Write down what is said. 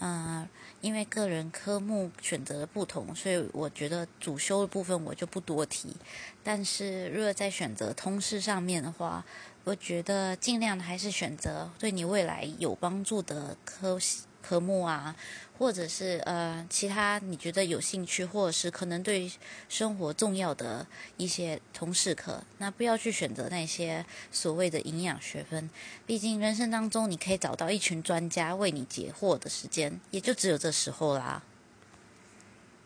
嗯，因为个人科目选择的不同，所以我觉得主修的部分我就不多提。但是如果在选择通识上面的话，我觉得尽量还是选择对你未来有帮助的科科目啊。或者是呃，其他你觉得有兴趣，或者是可能对生活重要的一些通识课，那不要去选择那些所谓的营养学分。毕竟人生当中，你可以找到一群专家为你解惑的时间，也就只有这时候啦。